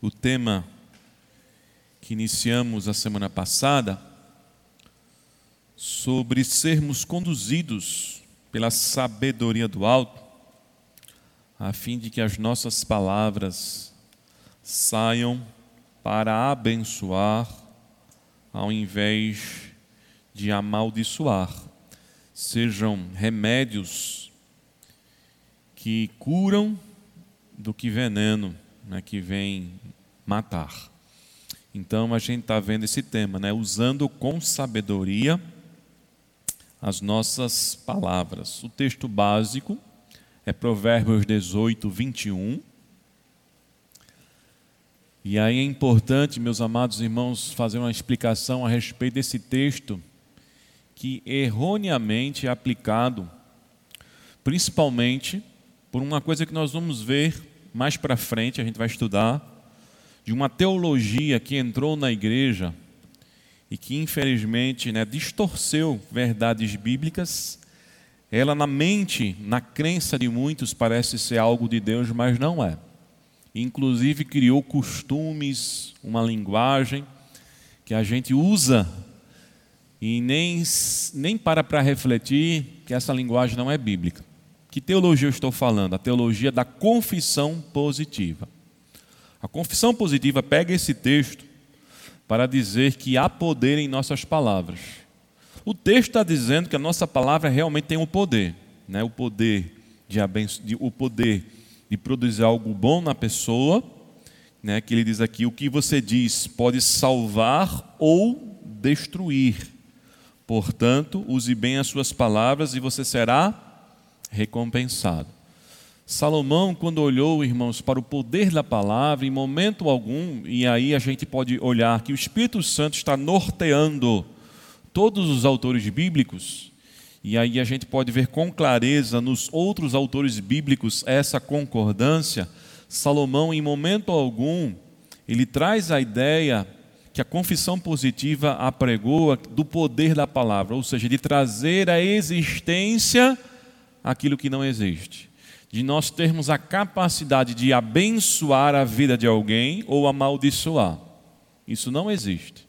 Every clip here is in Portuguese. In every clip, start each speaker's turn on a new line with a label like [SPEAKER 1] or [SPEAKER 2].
[SPEAKER 1] o tema que iniciamos a semana passada sobre sermos conduzidos pela sabedoria do alto, a fim de que as nossas palavras saiam para abençoar ao invés de amaldiçoar, sejam remédios que curam do que veneno né, que vem matar. Então a gente está vendo esse tema, né, usando com sabedoria as nossas palavras. O texto básico é Provérbios 18, 21. E aí é importante, meus amados irmãos, fazer uma explicação a respeito desse texto que erroneamente é aplicado, principalmente por uma coisa que nós vamos ver mais para frente, a gente vai estudar, de uma teologia que entrou na igreja e que infelizmente né, distorceu verdades bíblicas. Ela, na mente, na crença de muitos, parece ser algo de Deus, mas não é. Inclusive, criou costumes, uma linguagem que a gente usa e nem, nem para para refletir que essa linguagem não é bíblica. Que teologia eu estou falando? A teologia da confissão positiva. A confissão positiva pega esse texto para dizer que há poder em nossas palavras. O texto está dizendo que a nossa palavra realmente tem um poder, né? o poder de, abenço... o poder de produzir algo bom na pessoa, né? que ele diz aqui, o que você diz pode salvar ou destruir. Portanto, use bem as suas palavras e você será recompensado. Salomão, quando olhou, irmãos, para o poder da palavra, em momento algum, e aí a gente pode olhar que o Espírito Santo está norteando todos os autores bíblicos, e aí a gente pode ver com clareza nos outros autores bíblicos essa concordância. Salomão, em momento algum, ele traz a ideia que a confissão positiva apregoa do poder da palavra, ou seja, de trazer à existência aquilo que não existe de nós termos a capacidade de abençoar a vida de alguém ou amaldiçoar. Isso não existe.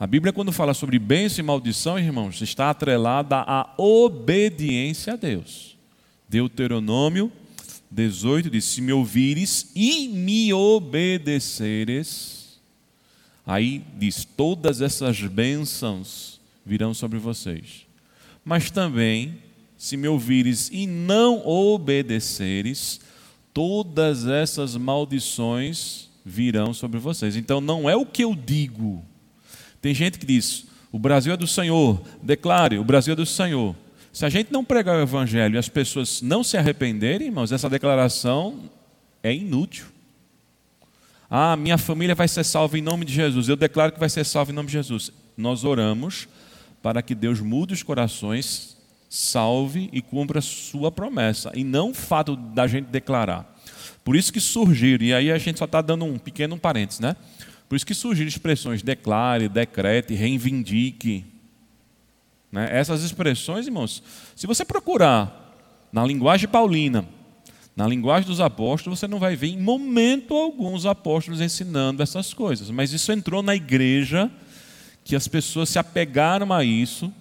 [SPEAKER 1] A Bíblia, quando fala sobre bênção e maldição, irmãos, está atrelada à obediência a Deus. Deuteronômio 18 diz: Se me ouvires e me obedeceres, aí diz: todas essas bênçãos virão sobre vocês. Mas também se me ouvires e não obedeceres, todas essas maldições virão sobre vocês. Então não é o que eu digo. Tem gente que diz: o Brasil é do Senhor, declare: o Brasil é do Senhor. Se a gente não pregar o Evangelho e as pessoas não se arrependerem, irmãos, essa declaração é inútil. Ah, minha família vai ser salva em nome de Jesus. Eu declaro que vai ser salva em nome de Jesus. Nós oramos para que Deus mude os corações salve e cumpra sua promessa, e não o fato da gente declarar. Por isso que surgiram, e aí a gente só está dando um pequeno parênteses, né? Por isso que surgiram expressões declare, decrete, reivindique. Né? Essas expressões, irmãos, se você procurar na linguagem paulina, na linguagem dos apóstolos, você não vai ver em momento algum os apóstolos ensinando essas coisas. Mas isso entrou na igreja, que as pessoas se apegaram a isso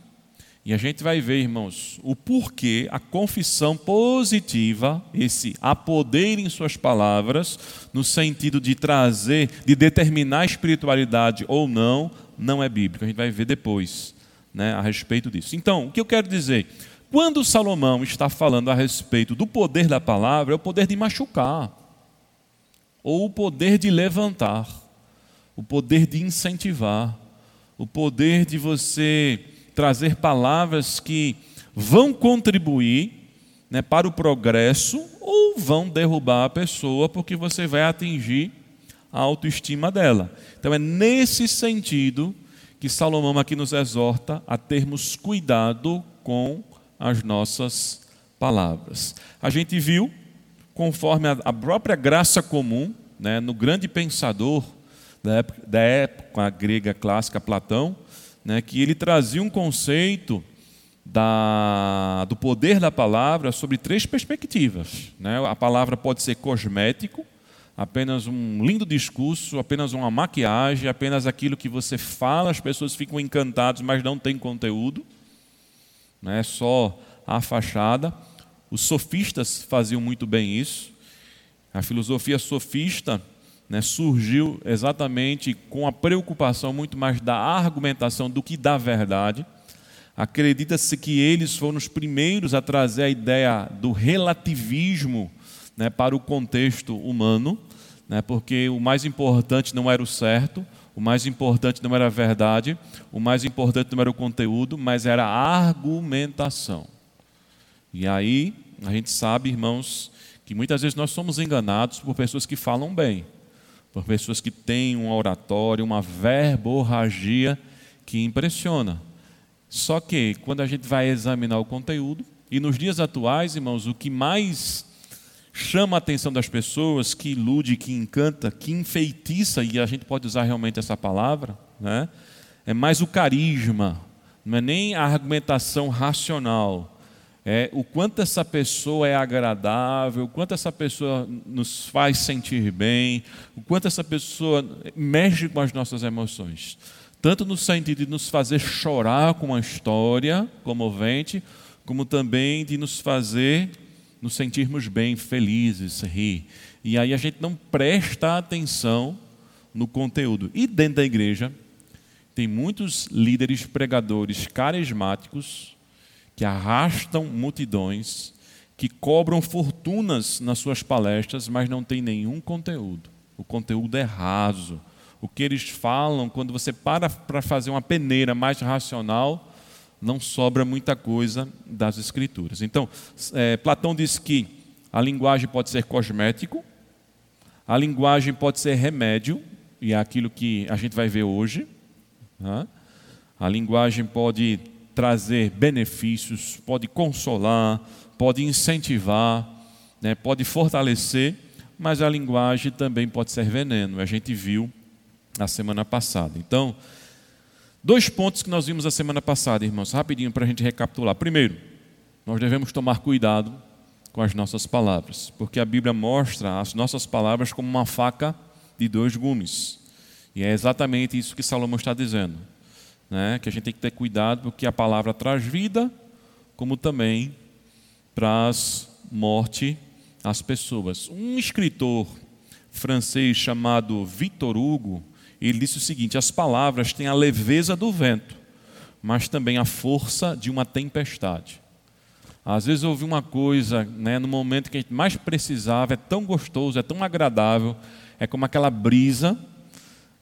[SPEAKER 1] e a gente vai ver, irmãos, o porquê a confissão positiva, esse poder em suas palavras, no sentido de trazer, de determinar a espiritualidade ou não, não é bíblico. A gente vai ver depois né, a respeito disso. Então, o que eu quero dizer? Quando Salomão está falando a respeito do poder da palavra, é o poder de machucar, ou o poder de levantar, o poder de incentivar, o poder de você trazer palavras que vão contribuir né, para o progresso ou vão derrubar a pessoa porque você vai atingir a autoestima dela. Então é nesse sentido que Salomão aqui nos exorta a termos cuidado com as nossas palavras. A gente viu, conforme a própria graça comum, né, no grande pensador da época, da época grega clássica, Platão, né, que ele trazia um conceito da, do poder da palavra sobre três perspectivas. Né? A palavra pode ser cosmético, apenas um lindo discurso, apenas uma maquiagem, apenas aquilo que você fala, as pessoas ficam encantadas, mas não tem conteúdo, é só a fachada. Os sofistas faziam muito bem isso. A filosofia sofista né, surgiu exatamente com a preocupação muito mais da argumentação do que da verdade. Acredita-se que eles foram os primeiros a trazer a ideia do relativismo né, para o contexto humano, né, porque o mais importante não era o certo, o mais importante não era a verdade, o mais importante não era o conteúdo, mas era a argumentação. E aí a gente sabe, irmãos, que muitas vezes nós somos enganados por pessoas que falam bem, por pessoas que têm um oratório, uma verborragia que impressiona. Só que quando a gente vai examinar o conteúdo, e nos dias atuais, irmãos, o que mais chama a atenção das pessoas, que ilude, que encanta, que enfeitiça, e a gente pode usar realmente essa palavra, né? é mais o carisma, não é nem a argumentação racional, é o quanto essa pessoa é agradável, o quanto essa pessoa nos faz sentir bem, o quanto essa pessoa mexe com as nossas emoções. Tanto no sentido de nos fazer chorar com uma história comovente, como também de nos fazer nos sentirmos bem, felizes, rir. E aí a gente não presta atenção no conteúdo. E dentro da igreja, tem muitos líderes pregadores carismáticos que arrastam multidões, que cobram fortunas nas suas palestras, mas não tem nenhum conteúdo. O conteúdo é raso. O que eles falam, quando você para para fazer uma peneira mais racional, não sobra muita coisa das Escrituras. Então, é, Platão diz que a linguagem pode ser cosmético, a linguagem pode ser remédio, e é aquilo que a gente vai ver hoje. Né? A linguagem pode trazer benefícios, pode consolar, pode incentivar, né? pode fortalecer, mas a linguagem também pode ser veneno. A gente viu na semana passada. Então, Dois pontos que nós vimos a semana passada, irmãos, rapidinho para a gente recapitular. Primeiro, nós devemos tomar cuidado com as nossas palavras, porque a Bíblia mostra as nossas palavras como uma faca de dois gumes. E é exatamente isso que Salomão está dizendo. Né? Que a gente tem que ter cuidado, porque a palavra traz vida, como também traz morte às pessoas. Um escritor francês chamado Victor Hugo, ele disse o seguinte: as palavras têm a leveza do vento, mas também a força de uma tempestade. Às vezes eu ouvi uma coisa, né, no momento que a gente mais precisava, é tão gostoso, é tão agradável, é como aquela brisa,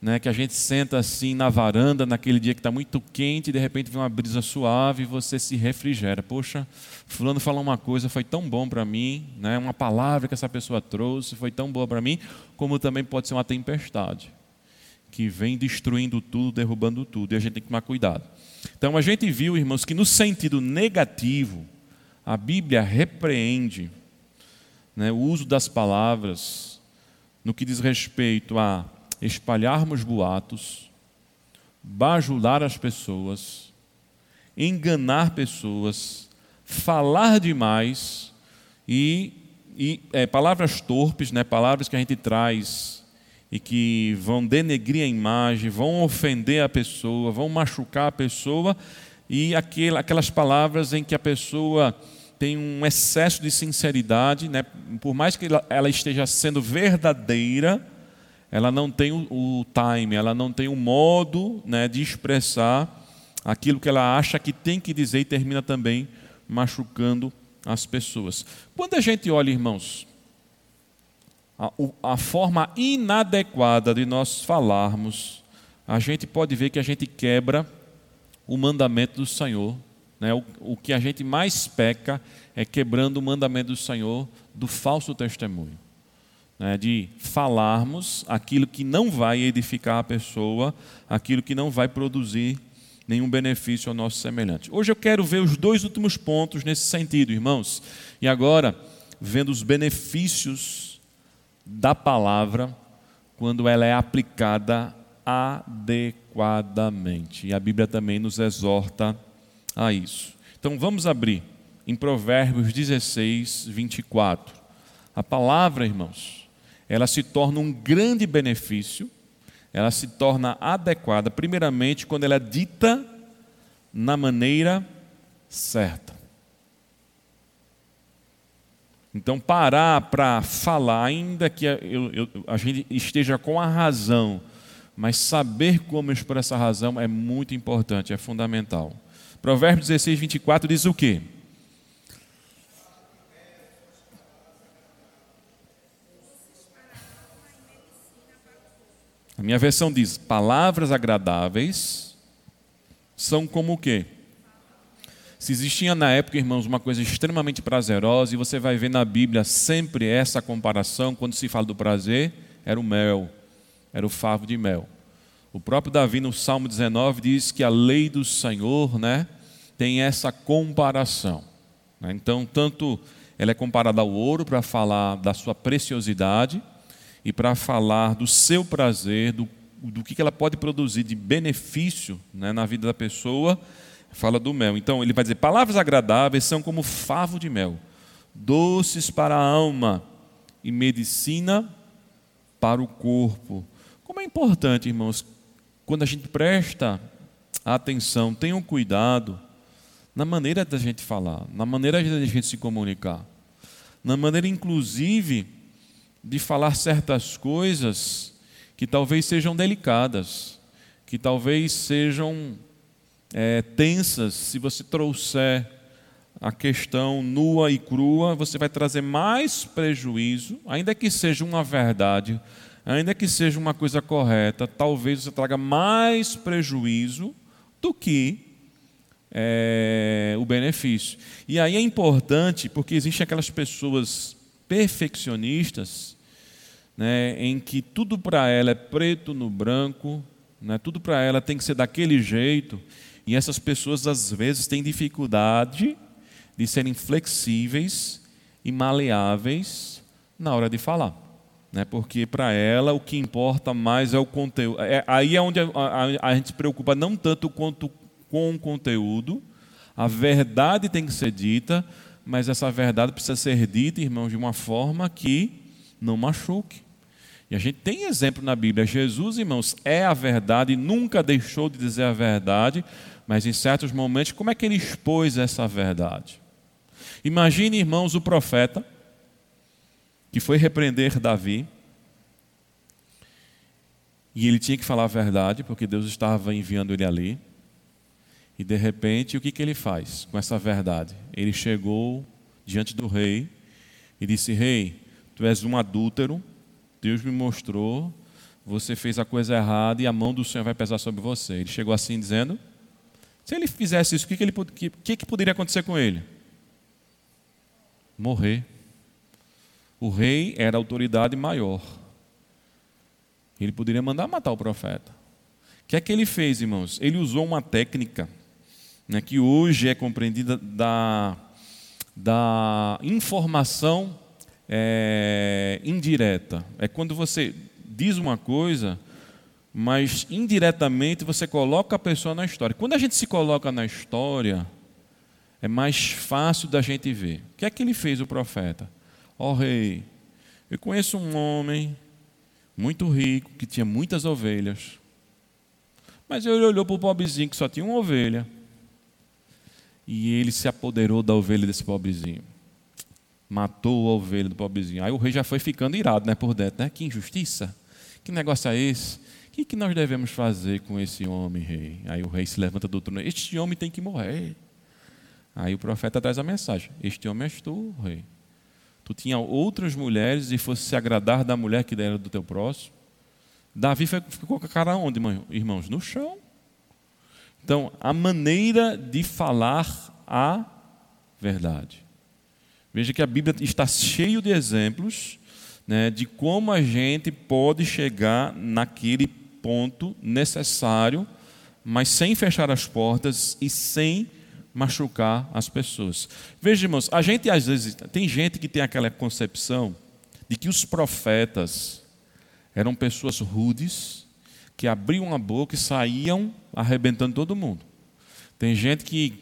[SPEAKER 1] né, que a gente senta assim na varanda, naquele dia que está muito quente, e de repente vem uma brisa suave e você se refrigera. Poxa, fulano falou uma coisa, foi tão bom para mim, né, uma palavra que essa pessoa trouxe, foi tão boa para mim, como também pode ser uma tempestade que vem destruindo tudo, derrubando tudo, e a gente tem que tomar cuidado. Então a gente viu, irmãos, que no sentido negativo, a Bíblia repreende né, o uso das palavras no que diz respeito a espalharmos boatos, bajular as pessoas, enganar pessoas, falar demais e, e é, palavras torpes, né, palavras que a gente traz e que vão denegrir a imagem, vão ofender a pessoa, vão machucar a pessoa, e aquelas palavras em que a pessoa tem um excesso de sinceridade, né? por mais que ela esteja sendo verdadeira, ela não tem o, time, ela não tem o modo né, de expressar aquilo que ela acha que tem que dizer e termina também machucando as pessoas. Quando a gente olha, irmãos, a, a forma inadequada de nós falarmos, a gente pode ver que a gente quebra o mandamento do Senhor. Né? O, o que a gente mais peca é quebrando o mandamento do Senhor do falso testemunho. Né? De falarmos aquilo que não vai edificar a pessoa, aquilo que não vai produzir nenhum benefício ao nosso semelhante. Hoje eu quero ver os dois últimos pontos nesse sentido, irmãos. E agora, vendo os benefícios da palavra quando ela é aplicada adequadamente. E a Bíblia também nos exorta a isso. Então vamos abrir em Provérbios 16, 24. A palavra, irmãos, ela se torna um grande benefício, ela se torna adequada, primeiramente, quando ela é dita na maneira certa. Então, parar para falar, ainda que eu, eu, a gente esteja com a razão, mas saber como expor essa razão é muito importante, é fundamental. Provérbios 16, 24 diz o quê? A minha versão diz: palavras agradáveis são como o quê? Se existia na época, irmãos, uma coisa extremamente prazerosa, e você vai ver na Bíblia sempre essa comparação, quando se fala do prazer, era o mel, era o favo de mel. O próprio Davi, no Salmo 19, diz que a lei do Senhor né, tem essa comparação. Né? Então, tanto ela é comparada ao ouro para falar da sua preciosidade e para falar do seu prazer, do, do que ela pode produzir de benefício né, na vida da pessoa fala do mel. Então ele vai dizer: palavras agradáveis são como favo de mel, doces para a alma e medicina para o corpo. Como é importante, irmãos, quando a gente presta atenção, tenham cuidado na maneira da gente falar, na maneira da gente se comunicar, na maneira, inclusive, de falar certas coisas que talvez sejam delicadas, que talvez sejam é, tensas, se você trouxer a questão nua e crua, você vai trazer mais prejuízo, ainda que seja uma verdade, ainda que seja uma coisa correta, talvez você traga mais prejuízo do que é, o benefício. E aí é importante, porque existem aquelas pessoas perfeccionistas, né, em que tudo para ela é preto no branco, né, tudo para ela tem que ser daquele jeito, e essas pessoas, às vezes, têm dificuldade de serem flexíveis e maleáveis na hora de falar. Né? Porque para ela o que importa mais é o conteúdo. É, aí é onde a, a, a gente se preocupa não tanto quanto com o conteúdo, a verdade tem que ser dita, mas essa verdade precisa ser dita, irmãos, de uma forma que não machuque. E a gente tem exemplo na Bíblia. Jesus, irmãos, é a verdade, nunca deixou de dizer a verdade, mas em certos momentos, como é que ele expôs essa verdade? Imagine, irmãos, o profeta que foi repreender Davi e ele tinha que falar a verdade, porque Deus estava enviando ele ali. E de repente, o que, que ele faz com essa verdade? Ele chegou diante do rei e disse: Rei, tu és um adúltero, Deus me mostrou, você fez a coisa errada e a mão do Senhor vai pesar sobre você. Ele chegou assim dizendo: se ele fizesse isso, o que, que, ele, que, que poderia acontecer com ele? Morrer. O rei era a autoridade maior. Ele poderia mandar matar o profeta. O que é que ele fez, irmãos? Ele usou uma técnica né, que hoje é compreendida da, da informação é, indireta. É quando você diz uma coisa mas indiretamente você coloca a pessoa na história. Quando a gente se coloca na história, é mais fácil da gente ver. O que é que ele fez, o profeta? Ó oh, rei, eu conheço um homem muito rico que tinha muitas ovelhas, mas ele olhou para o pobrezinho que só tinha uma ovelha e ele se apoderou da ovelha desse pobrezinho. Matou a ovelha do pobrezinho. Aí o rei já foi ficando irado né, por dentro. Né? Que injustiça! Que negócio é esse? que, que nós devemos fazer com esse homem, rei? Aí o rei se levanta do trono: Este homem tem que morrer. Aí o profeta traz a mensagem: Este homem és tu, rei. Tu tinha outras mulheres e fosse se agradar da mulher que era do teu próximo. Davi ficou com a cara onde, irmãos? No chão. Então, a maneira de falar a verdade. Veja que a Bíblia está cheio de exemplos né, de como a gente pode chegar naquele ponto necessário, mas sem fechar as portas e sem machucar as pessoas. Veja, irmãos, a gente às vezes tem gente que tem aquela concepção de que os profetas eram pessoas rudes que abriam a boca e saíam arrebentando todo mundo. Tem gente que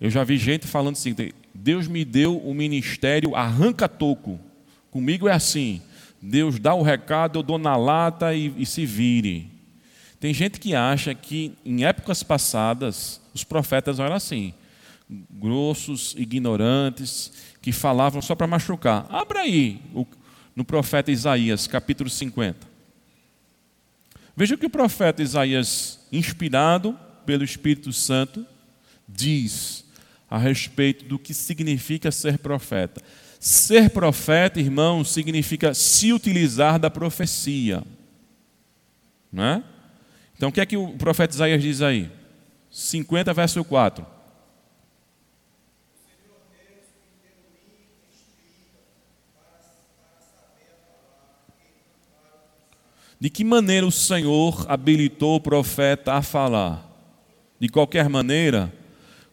[SPEAKER 1] eu já vi gente falando assim: Deus me deu o ministério arranca toco. Comigo é assim. Deus dá o recado, eu dou na lata e, e se vire. Tem gente que acha que em épocas passadas os profetas eram assim, grossos, ignorantes, que falavam só para machucar. Abra aí no profeta Isaías, capítulo 50. Veja o que o profeta Isaías, inspirado pelo Espírito Santo, diz a respeito do que significa ser profeta. Ser profeta, irmão, significa se utilizar da profecia. Não é? Então o que é que o profeta Isaías diz aí? 50, verso 4. De que maneira o Senhor habilitou o profeta a falar? De qualquer maneira,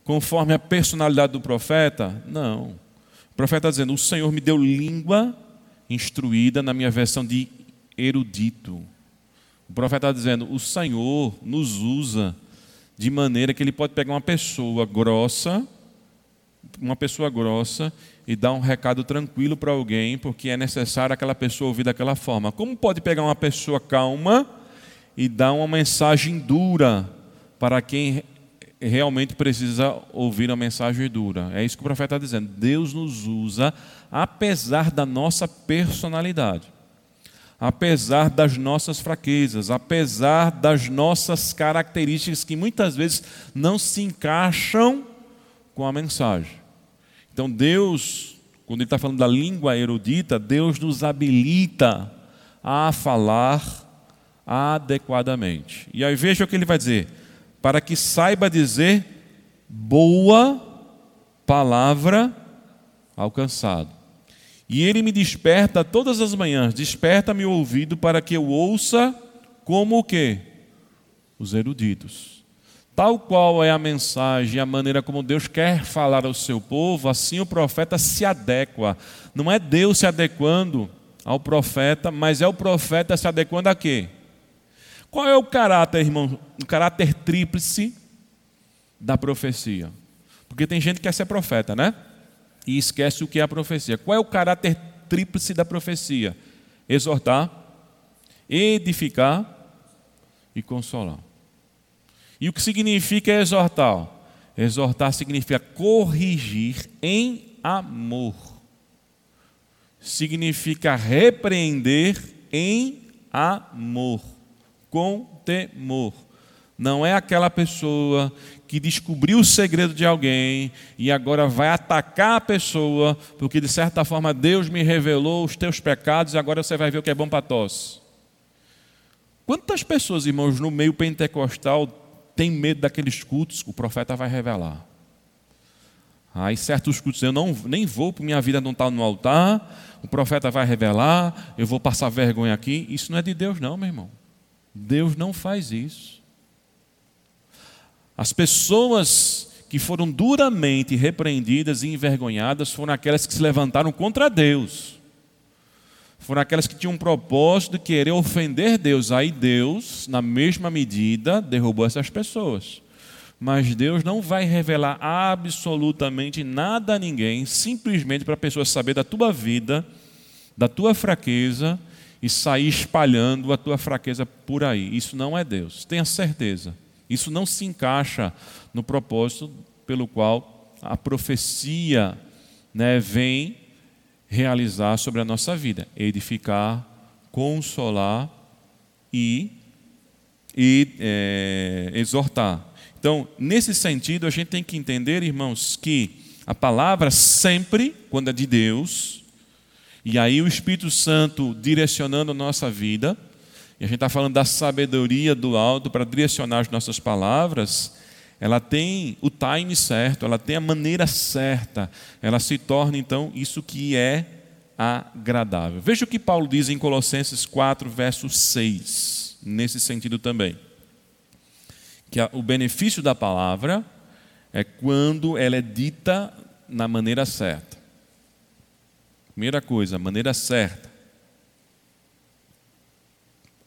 [SPEAKER 1] conforme a personalidade do profeta? Não. O profeta está dizendo: O Senhor me deu língua instruída, na minha versão de erudito. O profeta está dizendo: O Senhor nos usa de maneira que ele pode pegar uma pessoa grossa, uma pessoa grossa, e dar um recado tranquilo para alguém, porque é necessário aquela pessoa ouvir daquela forma. Como pode pegar uma pessoa calma e dar uma mensagem dura para quem realmente precisa ouvir uma mensagem dura. É isso que o profeta está dizendo. Deus nos usa apesar da nossa personalidade, apesar das nossas fraquezas, apesar das nossas características que muitas vezes não se encaixam com a mensagem. Então Deus, quando Ele está falando da língua erudita, Deus nos habilita a falar adequadamente. E aí veja o que ele vai dizer para que saiba dizer boa palavra alcançado. E ele me desperta todas as manhãs, desperta meu ouvido para que eu ouça como o quê? Os eruditos. Tal qual é a mensagem, a maneira como Deus quer falar ao seu povo, assim o profeta se adequa. Não é Deus se adequando ao profeta, mas é o profeta se adequando a quê? Qual é o caráter, irmão? O caráter tríplice da profecia. Porque tem gente que quer ser profeta, né? E esquece o que é a profecia. Qual é o caráter tríplice da profecia? Exortar, edificar e consolar. E o que significa exortar? Exortar significa corrigir em amor. Significa repreender em amor com temor. Não é aquela pessoa que descobriu o segredo de alguém e agora vai atacar a pessoa, porque de certa forma Deus me revelou os teus pecados e agora você vai ver o que é bom para tosse. Quantas pessoas, irmãos, no meio pentecostal têm medo daqueles cultos o profeta vai revelar? Aí certos cultos eu não, nem vou, porque minha vida não está no altar, o profeta vai revelar, eu vou passar vergonha aqui. Isso não é de Deus, não, meu irmão. Deus não faz isso. As pessoas que foram duramente repreendidas e envergonhadas foram aquelas que se levantaram contra Deus. Foram aquelas que tinham um propósito de querer ofender Deus. Aí Deus, na mesma medida, derrubou essas pessoas. Mas Deus não vai revelar absolutamente nada a ninguém, simplesmente para a pessoa saber da tua vida, da tua fraqueza e sair espalhando a tua fraqueza por aí. Isso não é Deus, tenha certeza. Isso não se encaixa no propósito pelo qual a profecia né, vem realizar sobre a nossa vida: edificar, consolar e, e é, exortar. Então, nesse sentido, a gente tem que entender, irmãos, que a palavra sempre, quando é de Deus, e aí o Espírito Santo direcionando a nossa vida, e a gente está falando da sabedoria do alto para direcionar as nossas palavras, ela tem o time certo, ela tem a maneira certa, ela se torna então isso que é agradável. Veja o que Paulo diz em Colossenses 4, verso 6, nesse sentido também. Que o benefício da palavra é quando ela é dita na maneira certa. Primeira coisa, a maneira certa.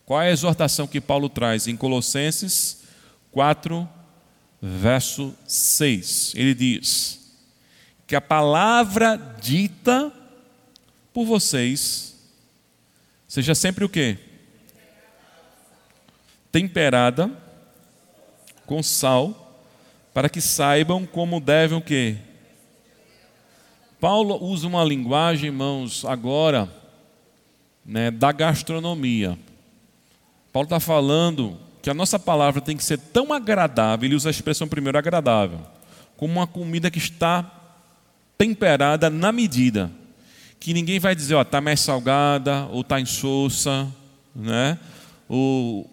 [SPEAKER 1] Qual é a exortação que Paulo traz em Colossenses 4, verso 6? Ele diz que a palavra dita por vocês Seja sempre o quê? Temperada com sal, para que saibam como devem o quê? Paulo usa uma linguagem, irmãos, agora, né, da gastronomia. Paulo está falando que a nossa palavra tem que ser tão agradável, ele usa a expressão primeiro agradável, como uma comida que está temperada na medida. Que ninguém vai dizer, ó, está mais salgada, ou está insossa, né? ou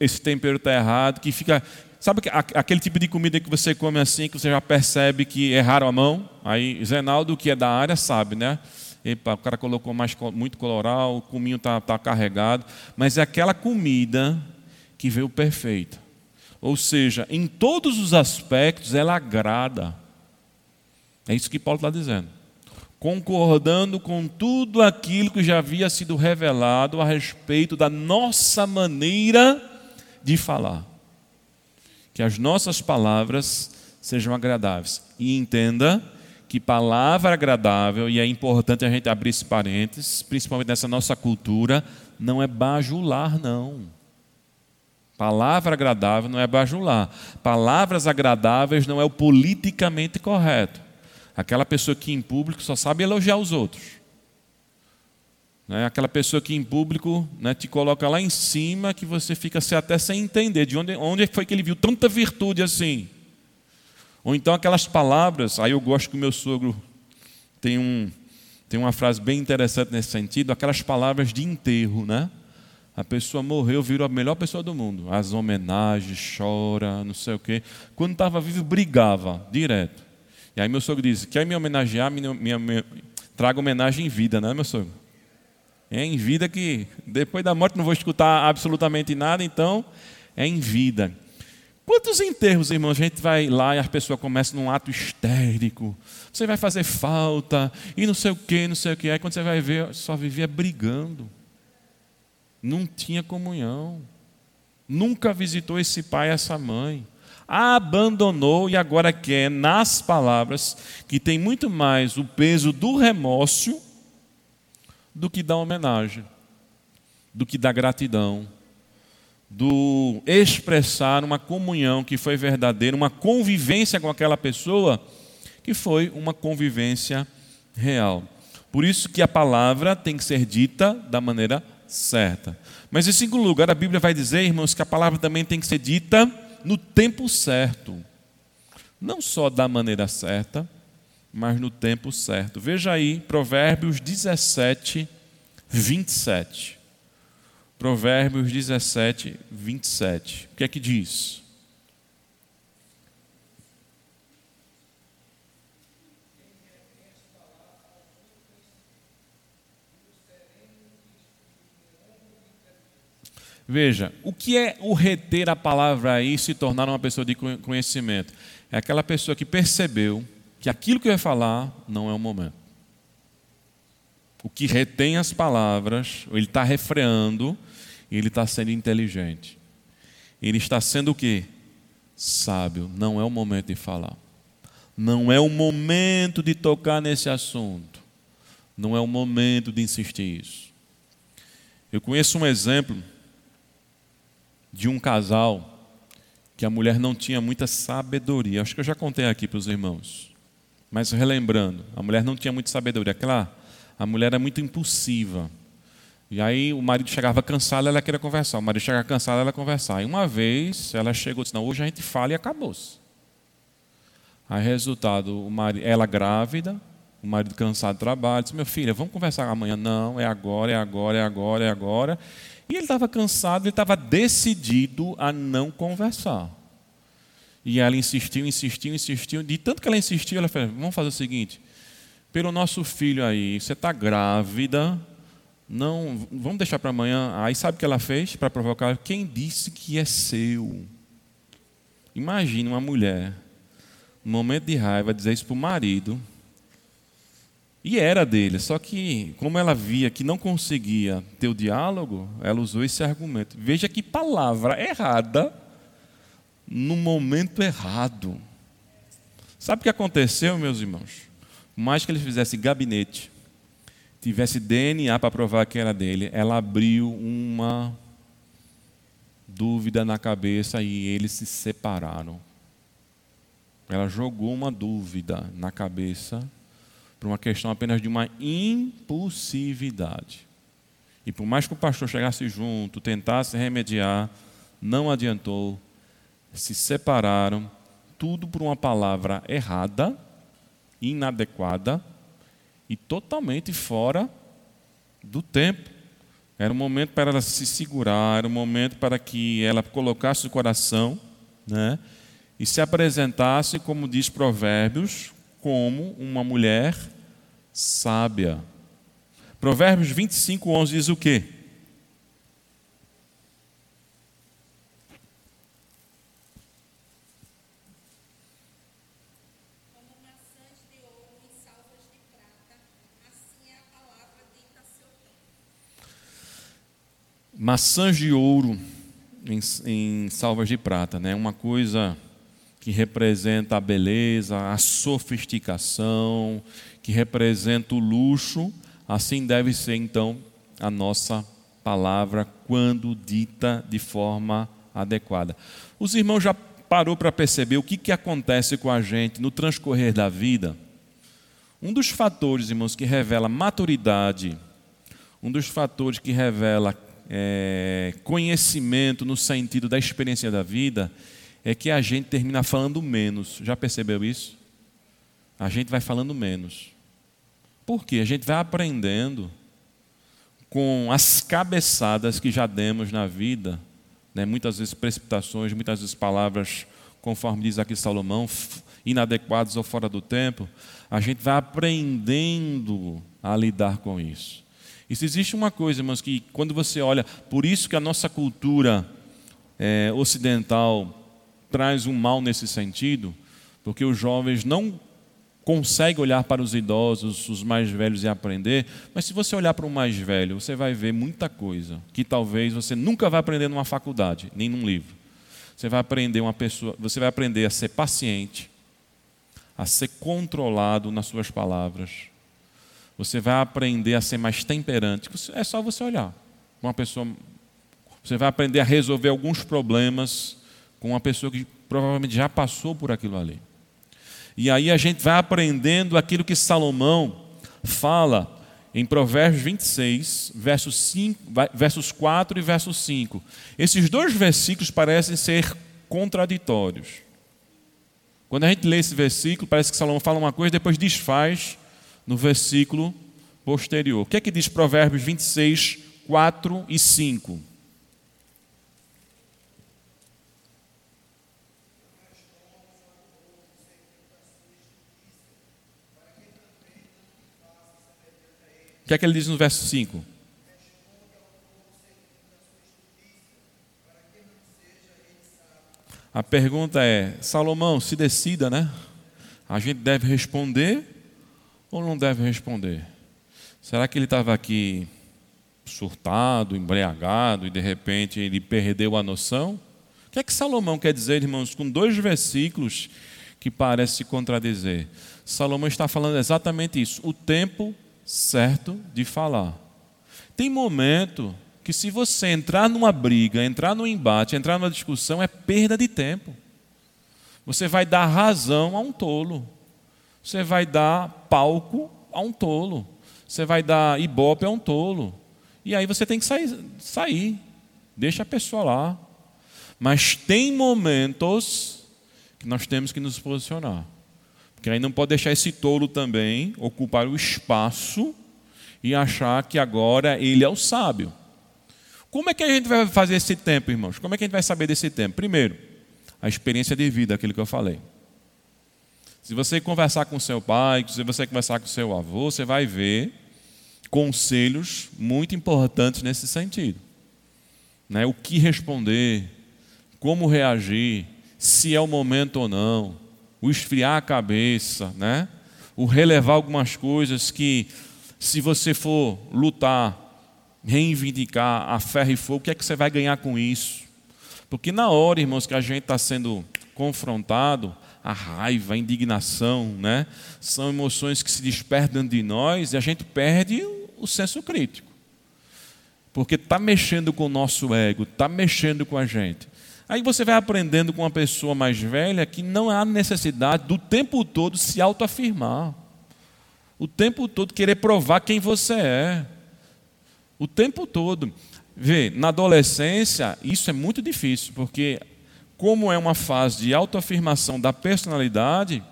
[SPEAKER 1] esse tempero está errado, que fica Sabe aquele tipo de comida que você come assim, que você já percebe que erraram a mão? Aí, Zenaldo, que é da área, sabe, né? Epa, o cara colocou mais, muito coloral, o cominho está tá carregado. Mas é aquela comida que veio perfeita. Ou seja, em todos os aspectos ela agrada. É isso que Paulo está dizendo. Concordando com tudo aquilo que já havia sido revelado a respeito da nossa maneira de falar que as nossas palavras sejam agradáveis. E entenda que palavra agradável, e é importante a gente abrir esse parênteses, principalmente nessa nossa cultura, não é bajular, não. Palavra agradável não é bajular. Palavras agradáveis não é o politicamente correto. Aquela pessoa que em público só sabe elogiar os outros. Né? Aquela pessoa que em público né, te coloca lá em cima que você fica até sem entender de onde, onde foi que ele viu tanta virtude assim. Ou então aquelas palavras, aí eu gosto que o meu sogro tem, um, tem uma frase bem interessante nesse sentido, aquelas palavras de enterro, né? A pessoa morreu, virou a melhor pessoa do mundo. As homenagens, chora, não sei o quê. Quando estava vivo, brigava, direto. E aí meu sogro disse, quer me homenagear, me, me, me, traga homenagem em vida, né, meu sogro? É em vida que depois da morte não vou escutar absolutamente nada, então é em vida. Quantos enterros, irmãos, a gente vai lá e as pessoas começam num ato histérico. Você vai fazer falta e não sei o que, não sei o que. Aí quando você vai ver, só vivia brigando. Não tinha comunhão. Nunca visitou esse pai, essa mãe. Abandonou e agora quer, nas palavras, que tem muito mais o peso do remorso do que da homenagem, do que da gratidão, do expressar uma comunhão que foi verdadeira, uma convivência com aquela pessoa que foi uma convivência real. Por isso que a palavra tem que ser dita da maneira certa. Mas em segundo lugar, a Bíblia vai dizer, irmãos, que a palavra também tem que ser dita no tempo certo. Não só da maneira certa, mas no tempo certo. Veja aí, Provérbios 17, 27. Provérbios 17, 27. O que é que diz? Veja, o que é o reter a palavra aí e se tornar uma pessoa de conhecimento? É aquela pessoa que percebeu que aquilo que vai falar não é o momento. O que retém as palavras, ele está refreando, ele está sendo inteligente. Ele está sendo o quê? Sábio. Não é o momento de falar. Não é o momento de tocar nesse assunto. Não é o momento de insistir isso. Eu conheço um exemplo de um casal que a mulher não tinha muita sabedoria. Acho que eu já contei aqui para os irmãos. Mas relembrando, a mulher não tinha muita sabedoria. Aquela, a mulher era muito impulsiva. E aí o marido chegava cansado, ela queria conversar. O marido chegava cansado, ela conversar. E uma vez ela chegou e disse: Não, hoje a gente fala e acabou-se. Aí, resultado, o marido, ela grávida, o marido cansado do trabalho, disse: Meu filho, vamos conversar amanhã. Não, é agora, é agora, é agora, é agora. E ele estava cansado, ele estava decidido a não conversar. E ela insistiu, insistiu, insistiu. De tanto que ela insistiu, ela falou: vamos fazer o seguinte, pelo nosso filho aí, você está grávida, não, vamos deixar para amanhã. Aí sabe o que ela fez para provocar? Quem disse que é seu? Imagine uma mulher, no momento de raiva, dizer isso para o marido. E era dele, só que, como ela via que não conseguia ter o diálogo, ela usou esse argumento. Veja que palavra errada no momento errado. Sabe o que aconteceu, meus irmãos? Mais que ele fizesse gabinete, tivesse DNA para provar que era dele, ela abriu uma dúvida na cabeça e eles se separaram. Ela jogou uma dúvida na cabeça por uma questão apenas de uma impulsividade. E por mais que o pastor chegasse junto, tentasse remediar, não adiantou, se separaram, tudo por uma palavra errada, inadequada e totalmente fora do tempo. Era um momento para ela se segurar, era um momento para que ela colocasse o coração né, e se apresentasse, como diz Provérbios, como uma mulher sábia. Provérbios 25, 11 diz o quê? Maçãs de ouro em, em, salvas de prata, né? Uma coisa que representa a beleza, a sofisticação, que representa o luxo, assim deve ser então a nossa palavra quando dita de forma adequada. Os irmãos já parou para perceber o que, que acontece com a gente no transcorrer da vida? Um dos fatores, irmãos, que revela maturidade, um dos fatores que revela é, conhecimento no sentido da experiência da vida, é que a gente termina falando menos. Já percebeu isso? A gente vai falando menos. Por quê? A gente vai aprendendo com as cabeçadas que já demos na vida, né? muitas vezes precipitações, muitas vezes palavras, conforme diz aqui Salomão, inadequadas ou fora do tempo, a gente vai aprendendo a lidar com isso. Se existe uma coisa, irmãos, que quando você olha, por isso que a nossa cultura é, ocidental traz um mal nesse sentido, porque os jovens não conseguem olhar para os idosos, os mais velhos e aprender, mas se você olhar para o mais velho, você vai ver muita coisa que talvez você nunca vai aprender numa faculdade, nem num livro. Você vai aprender uma pessoa, você vai aprender a ser paciente, a ser controlado nas suas palavras, você vai aprender a ser mais temperante. É só você olhar. Uma pessoa, você vai aprender a resolver alguns problemas com uma pessoa que provavelmente já passou por aquilo ali. E aí a gente vai aprendendo aquilo que Salomão fala em Provérbios 26, versos, 5, versos 4 e versos 5. Esses dois versículos parecem ser contraditórios. Quando a gente lê esse versículo, parece que Salomão fala uma coisa depois desfaz no versículo posterior. O que é que diz Provérbios 26, 4 e 5? O que é que ele diz no verso 5? A pergunta é: Salomão, se decida, né? A gente deve responder ou não deve responder? Será que ele estava aqui surtado, embriagado e de repente ele perdeu a noção? O que é que Salomão quer dizer, irmãos, com dois versículos que parecem se contradizer? Salomão está falando exatamente isso, o tempo certo de falar. Tem momento que se você entrar numa briga, entrar num embate, entrar numa discussão, é perda de tempo. Você vai dar razão a um tolo. Você vai dar palco a um tolo. Você vai dar ibope a um tolo. E aí você tem que sair, sair. Deixa a pessoa lá. Mas tem momentos que nós temos que nos posicionar. Porque aí não pode deixar esse tolo também ocupar o espaço e achar que agora ele é o sábio. Como é que a gente vai fazer esse tempo, irmãos? Como é que a gente vai saber desse tempo? Primeiro, a experiência de vida, aquilo que eu falei. Se você conversar com seu pai, se você conversar com seu avô, você vai ver conselhos muito importantes nesse sentido. Né? O que responder, como reagir, se é o momento ou não, o esfriar a cabeça, né? o relevar algumas coisas que, se você for lutar, reivindicar a ferro e fogo, o que é que você vai ganhar com isso? Porque na hora, irmãos, que a gente está sendo confrontado, a raiva, a indignação, né? São emoções que se despertam de nós e a gente perde o senso crítico. Porque está mexendo com o nosso ego, está mexendo com a gente. Aí você vai aprendendo com uma pessoa mais velha que não há necessidade do tempo todo se autoafirmar. O tempo todo querer provar quem você é. O tempo todo. Vê, na adolescência, isso é muito difícil, porque como é uma fase de autoafirmação da personalidade,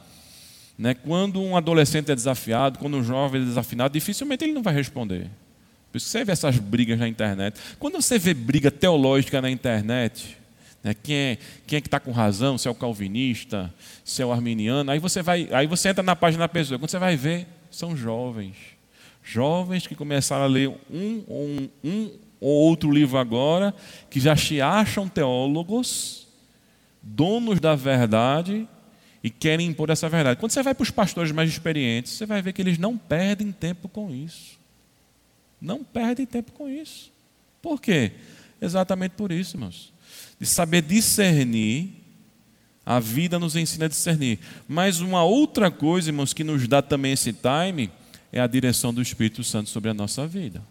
[SPEAKER 1] né, quando um adolescente é desafiado, quando um jovem é desafinado, dificilmente ele não vai responder. Por isso você vê essas brigas na internet. Quando você vê briga teológica na internet, né, quem, é, quem é que está com razão, se é o calvinista, se é o arminiano, aí você, vai, aí você entra na página da pessoa. Quando você vai ver, são jovens. Jovens que começaram a ler um, um, um ou outro livro agora, que já se acham teólogos donos da verdade e querem impor essa verdade. Quando você vai para os pastores mais experientes, você vai ver que eles não perdem tempo com isso. Não perdem tempo com isso. Por quê? Exatamente por isso, irmãos. De saber discernir, a vida nos ensina a discernir. Mas uma outra coisa, irmãos, que nos dá também esse time é a direção do Espírito Santo sobre a nossa vida.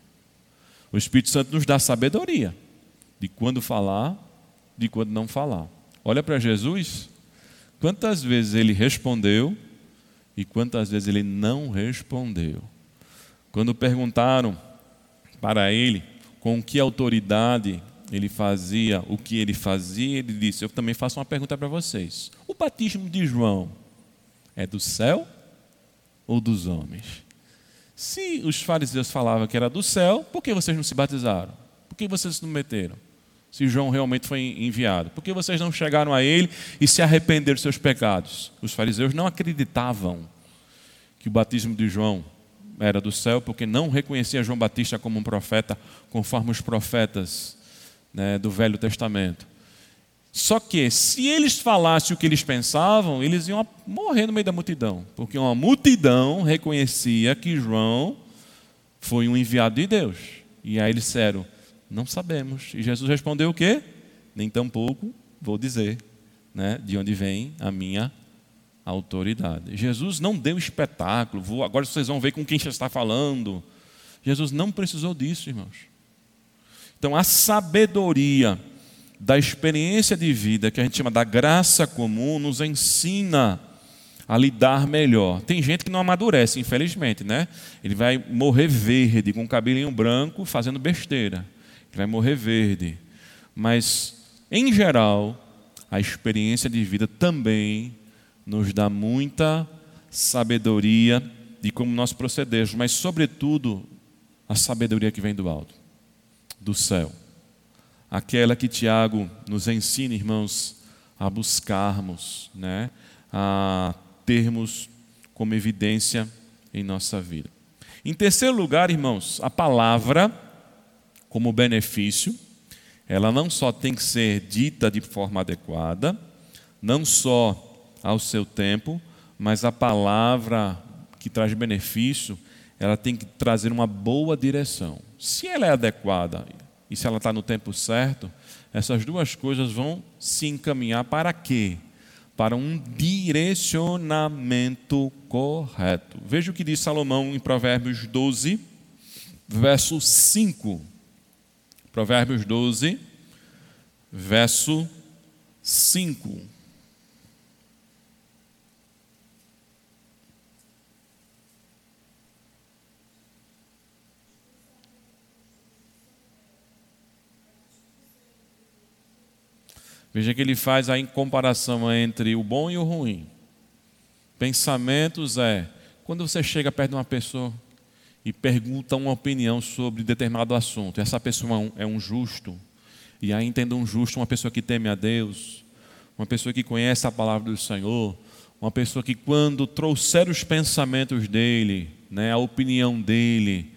[SPEAKER 1] O Espírito Santo nos dá sabedoria de quando falar, de quando não falar. Olha para Jesus, quantas vezes ele respondeu e quantas vezes ele não respondeu. Quando perguntaram para ele com que autoridade ele fazia o que ele fazia, ele disse: Eu também faço uma pergunta para vocês. O batismo de João é do céu ou dos homens? Se os fariseus falavam que era do céu, por que vocês não se batizaram? Por que vocês não meteram? Se João realmente foi enviado? Por que vocês não chegaram a ele e se arrependeram dos seus pecados? Os fariseus não acreditavam que o batismo de João era do céu, porque não reconhecia João Batista como um profeta, conforme os profetas né, do Velho Testamento. Só que, se eles falassem o que eles pensavam, eles iam morrer no meio da multidão, porque uma multidão reconhecia que João foi um enviado de Deus. E aí eles disseram: não sabemos. E Jesus respondeu o quê? Nem tampouco vou dizer né, de onde vem a minha autoridade. Jesus não deu espetáculo, vou, agora vocês vão ver com quem já está falando. Jesus não precisou disso, irmãos. Então, a sabedoria da experiência de vida, que a gente chama da graça comum, nos ensina a lidar melhor. Tem gente que não amadurece, infelizmente, né? Ele vai morrer verde, com cabelinho branco, fazendo besteira vai morrer verde. Mas, em geral, a experiência de vida também nos dá muita sabedoria de como nós procedemos, mas, sobretudo, a sabedoria que vem do alto, do céu. Aquela que Tiago nos ensina, irmãos, a buscarmos, né? a termos como evidência em nossa vida. Em terceiro lugar, irmãos, a palavra como benefício, ela não só tem que ser dita de forma adequada, não só ao seu tempo, mas a palavra que traz benefício, ela tem que trazer uma boa direção. Se ela é adequada e se ela está no tempo certo, essas duas coisas vão se encaminhar para quê? Para um direcionamento correto. Veja o que diz Salomão em Provérbios 12, verso 5. Provérbios 12, verso 5. Veja que ele faz a comparação entre o bom e o ruim. Pensamentos é quando você chega perto de uma pessoa e pergunta uma opinião sobre determinado assunto. Essa pessoa é um justo, e aí entenda um justo, uma pessoa que teme a Deus, uma pessoa que conhece a palavra do Senhor, uma pessoa que quando trouxer os pensamentos dele, né, a opinião dele,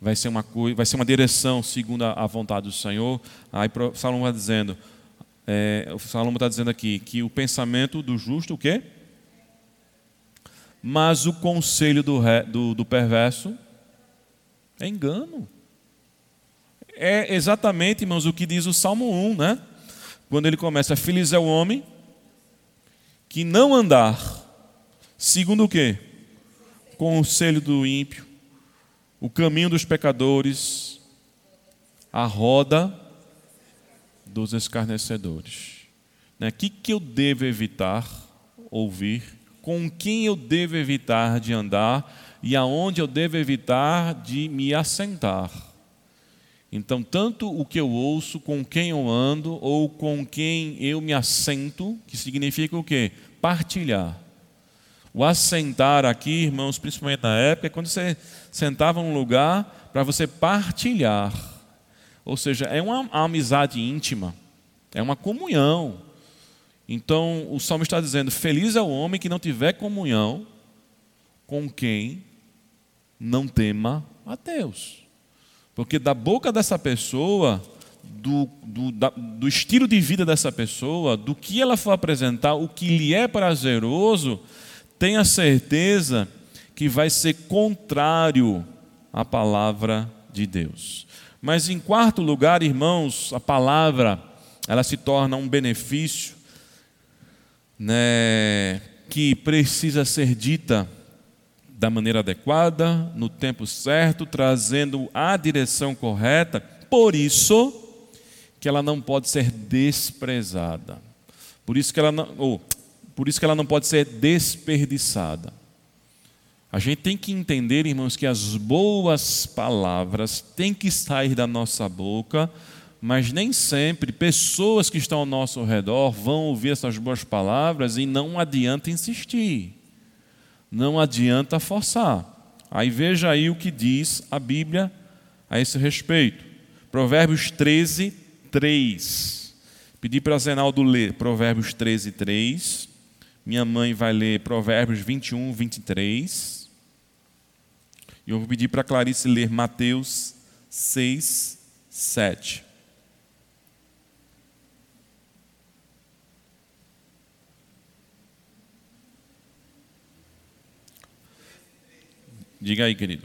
[SPEAKER 1] vai ser uma coisa, vai ser uma direção segundo a vontade do Senhor. Aí Salomão está dizendo, é, Salomão está dizendo aqui que o pensamento do justo o quê? Mas o conselho do, do, do perverso é engano. É exatamente, irmãos, o que diz o Salmo 1, né? Quando ele começa, feliz é o homem que não andar segundo o quê? Conselho do ímpio, o caminho dos pecadores, a roda dos escarnecedores. O né? que, que eu devo evitar ouvir? Com quem eu devo evitar de andar? E aonde eu devo evitar de me assentar? Então, tanto o que eu ouço, com quem eu ando, ou com quem eu me assento, que significa o quê? Partilhar. O assentar aqui, irmãos, principalmente na época, é quando você sentava num lugar para você partilhar. Ou seja, é uma amizade íntima, é uma comunhão. Então, o salmo está dizendo: Feliz é o homem que não tiver comunhão com quem não tema a Deus. Porque da boca dessa pessoa, do, do, da, do estilo de vida dessa pessoa, do que ela for apresentar, o que lhe é prazeroso, tenha certeza que vai ser contrário à palavra de Deus. Mas em quarto lugar, irmãos, a palavra ela se torna um benefício né, que precisa ser dita da maneira adequada, no tempo certo, trazendo a direção correta. Por isso que ela não pode ser desprezada. Por isso que ela não, ou, por isso que ela não pode ser desperdiçada. A gente tem que entender, irmãos, que as boas palavras têm que sair da nossa boca, mas nem sempre pessoas que estão ao nosso redor vão ouvir essas boas palavras e não adianta insistir, não adianta forçar. Aí veja aí o que diz a Bíblia a esse respeito. Provérbios 13, 3. Pedi para Zenaldo ler Provérbios 13, 3. Minha mãe vai ler Provérbios 21, 23. E eu vou pedir para Clarice ler Mateus 6, 7. Diga aí, querido.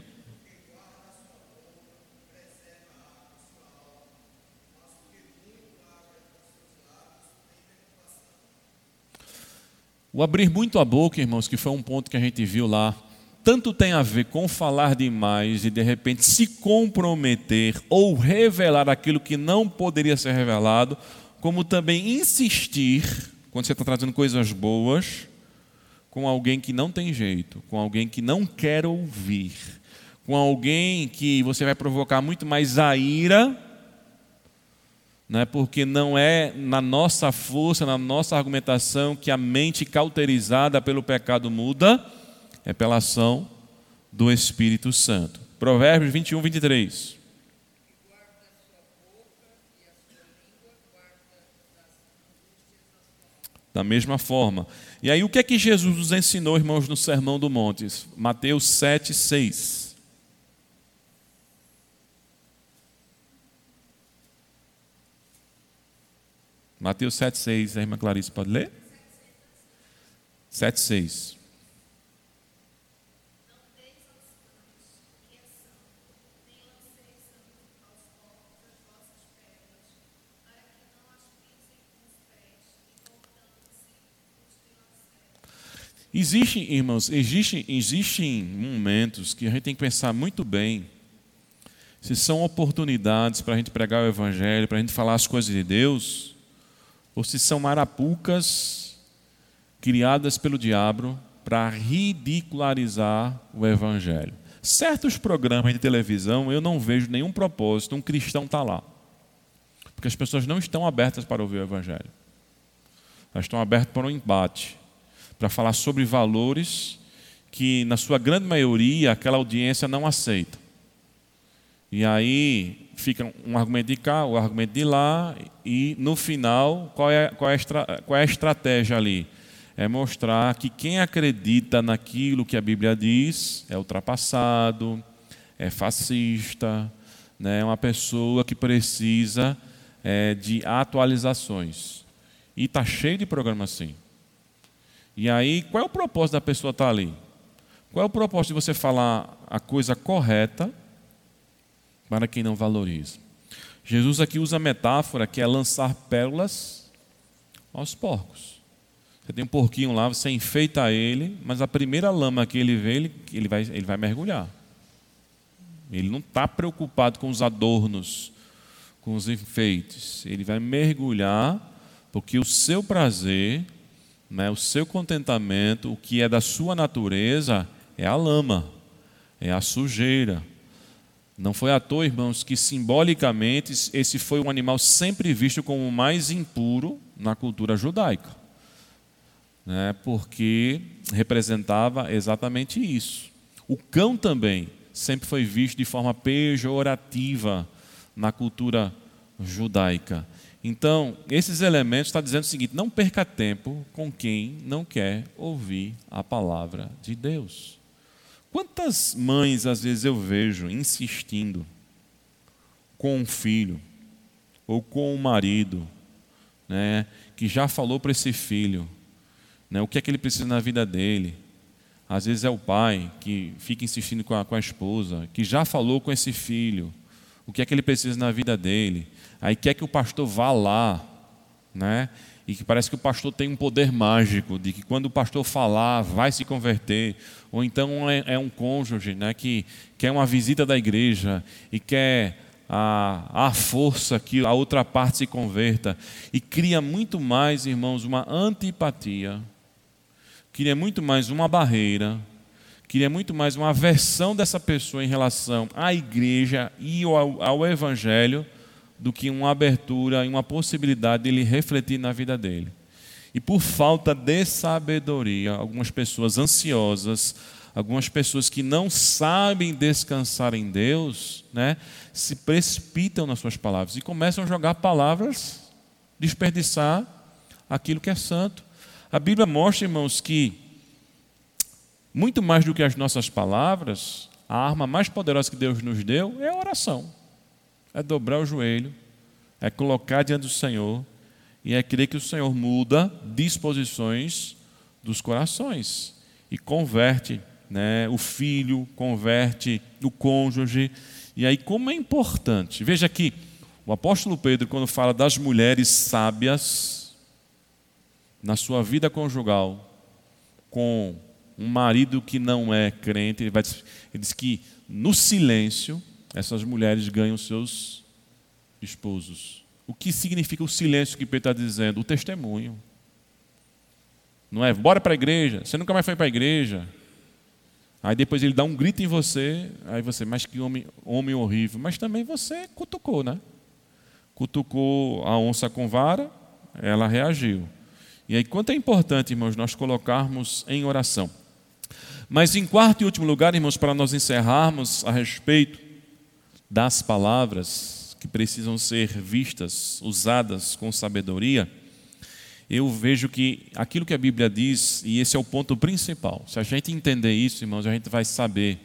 [SPEAKER 1] O abrir muito a boca, irmãos, que foi um ponto que a gente viu lá, tanto tem a ver com falar demais e de repente se comprometer ou revelar aquilo que não poderia ser revelado, como também insistir, quando você está trazendo coisas boas, com alguém que não tem jeito, com alguém que não quer ouvir, com alguém que você vai provocar muito mais a ira né? porque não é na nossa força, na nossa argumentação que a mente cauterizada pelo pecado muda, é pela ação do Espírito Santo. Provérbios 21, 23. Da mesma forma. E aí, o que é que Jesus nos ensinou, irmãos, no Sermão do Monte? Mateus 7, 6. Mateus 7,6, a irmã Clarice pode ler? 7,6. Existem, irmãos, existem, existem momentos que a gente tem que pensar muito bem se são oportunidades para a gente pregar o Evangelho, para a gente falar as coisas de Deus, ou se são marapucas criadas pelo diabo para ridicularizar o Evangelho. Certos programas de televisão eu não vejo nenhum propósito, um cristão está lá. Porque as pessoas não estão abertas para ouvir o Evangelho. Elas estão abertas para um embate, para falar sobre valores que, na sua grande maioria, aquela audiência não aceita. E aí fica um argumento de cá, o um argumento de lá, e no final, qual é, qual, é qual é a estratégia ali? É mostrar que quem acredita naquilo que a Bíblia diz é ultrapassado, é fascista, né, é uma pessoa que precisa é, de atualizações. E está cheio de programa assim. E aí, qual é o propósito da pessoa estar ali? Qual é o propósito de você falar a coisa correta para quem não valoriza. Jesus aqui usa a metáfora que é lançar pérolas aos porcos. Você tem um porquinho lá, você enfeita ele, mas a primeira lama que ele vê, ele, ele, vai, ele vai mergulhar. Ele não está preocupado com os adornos, com os enfeites. Ele vai mergulhar, porque o seu prazer, né, o seu contentamento, o que é da sua natureza, é a lama, é a sujeira. Não foi à toa, irmãos, que simbolicamente esse foi um animal sempre visto como o mais impuro na cultura judaica, né, porque representava exatamente isso. O cão também sempre foi visto de forma pejorativa na cultura judaica. Então, esses elementos está dizendo o seguinte: não perca tempo com quem não quer ouvir a palavra de Deus. Quantas mães às vezes eu vejo insistindo com um filho ou com um marido, né, que já falou para esse filho, né, o que é que ele precisa na vida dele, às vezes é o pai que fica insistindo com a, com a esposa, que já falou com esse filho o que é que ele precisa na vida dele. Aí quer que o pastor vá lá, né? E que parece que o pastor tem um poder mágico, de que quando o pastor falar, vai se converter. Ou então é, é um cônjuge né, que quer uma visita da igreja e quer a, a força que a outra parte se converta. E cria muito mais, irmãos, uma antipatia queria muito mais uma barreira, queria muito mais uma aversão dessa pessoa em relação à igreja e ao, ao evangelho do que uma abertura e uma possibilidade dele refletir na vida dele. E por falta de sabedoria, algumas pessoas ansiosas, algumas pessoas que não sabem descansar em Deus, né, se precipitam nas suas palavras e começam a jogar palavras, desperdiçar aquilo que é santo. A Bíblia mostra, irmãos, que muito mais do que as nossas palavras, a arma mais poderosa que Deus nos deu é a oração. É dobrar o joelho, é colocar diante do Senhor e é crer que o Senhor muda disposições dos corações e converte né, o filho, converte o cônjuge. E aí, como é importante. Veja aqui, o apóstolo Pedro, quando fala das mulheres sábias, na sua vida conjugal com um marido que não é crente, ele, vai, ele diz que no silêncio essas mulheres ganham seus esposos. O que significa o silêncio que Pedro está dizendo? O testemunho. Não é, bora para a igreja, você nunca mais foi para a igreja. Aí depois ele dá um grito em você, aí você, mas que homem, homem horrível. Mas também você cutucou, né? Cutucou a onça com vara, ela reagiu. E aí, quanto é importante, irmãos, nós colocarmos em oração. Mas em quarto e último lugar, irmãos, para nós encerrarmos a respeito das palavras que precisam ser vistas, usadas com sabedoria, eu vejo que aquilo que a Bíblia diz, e esse é o ponto principal, se a gente entender isso, irmãos, a gente vai saber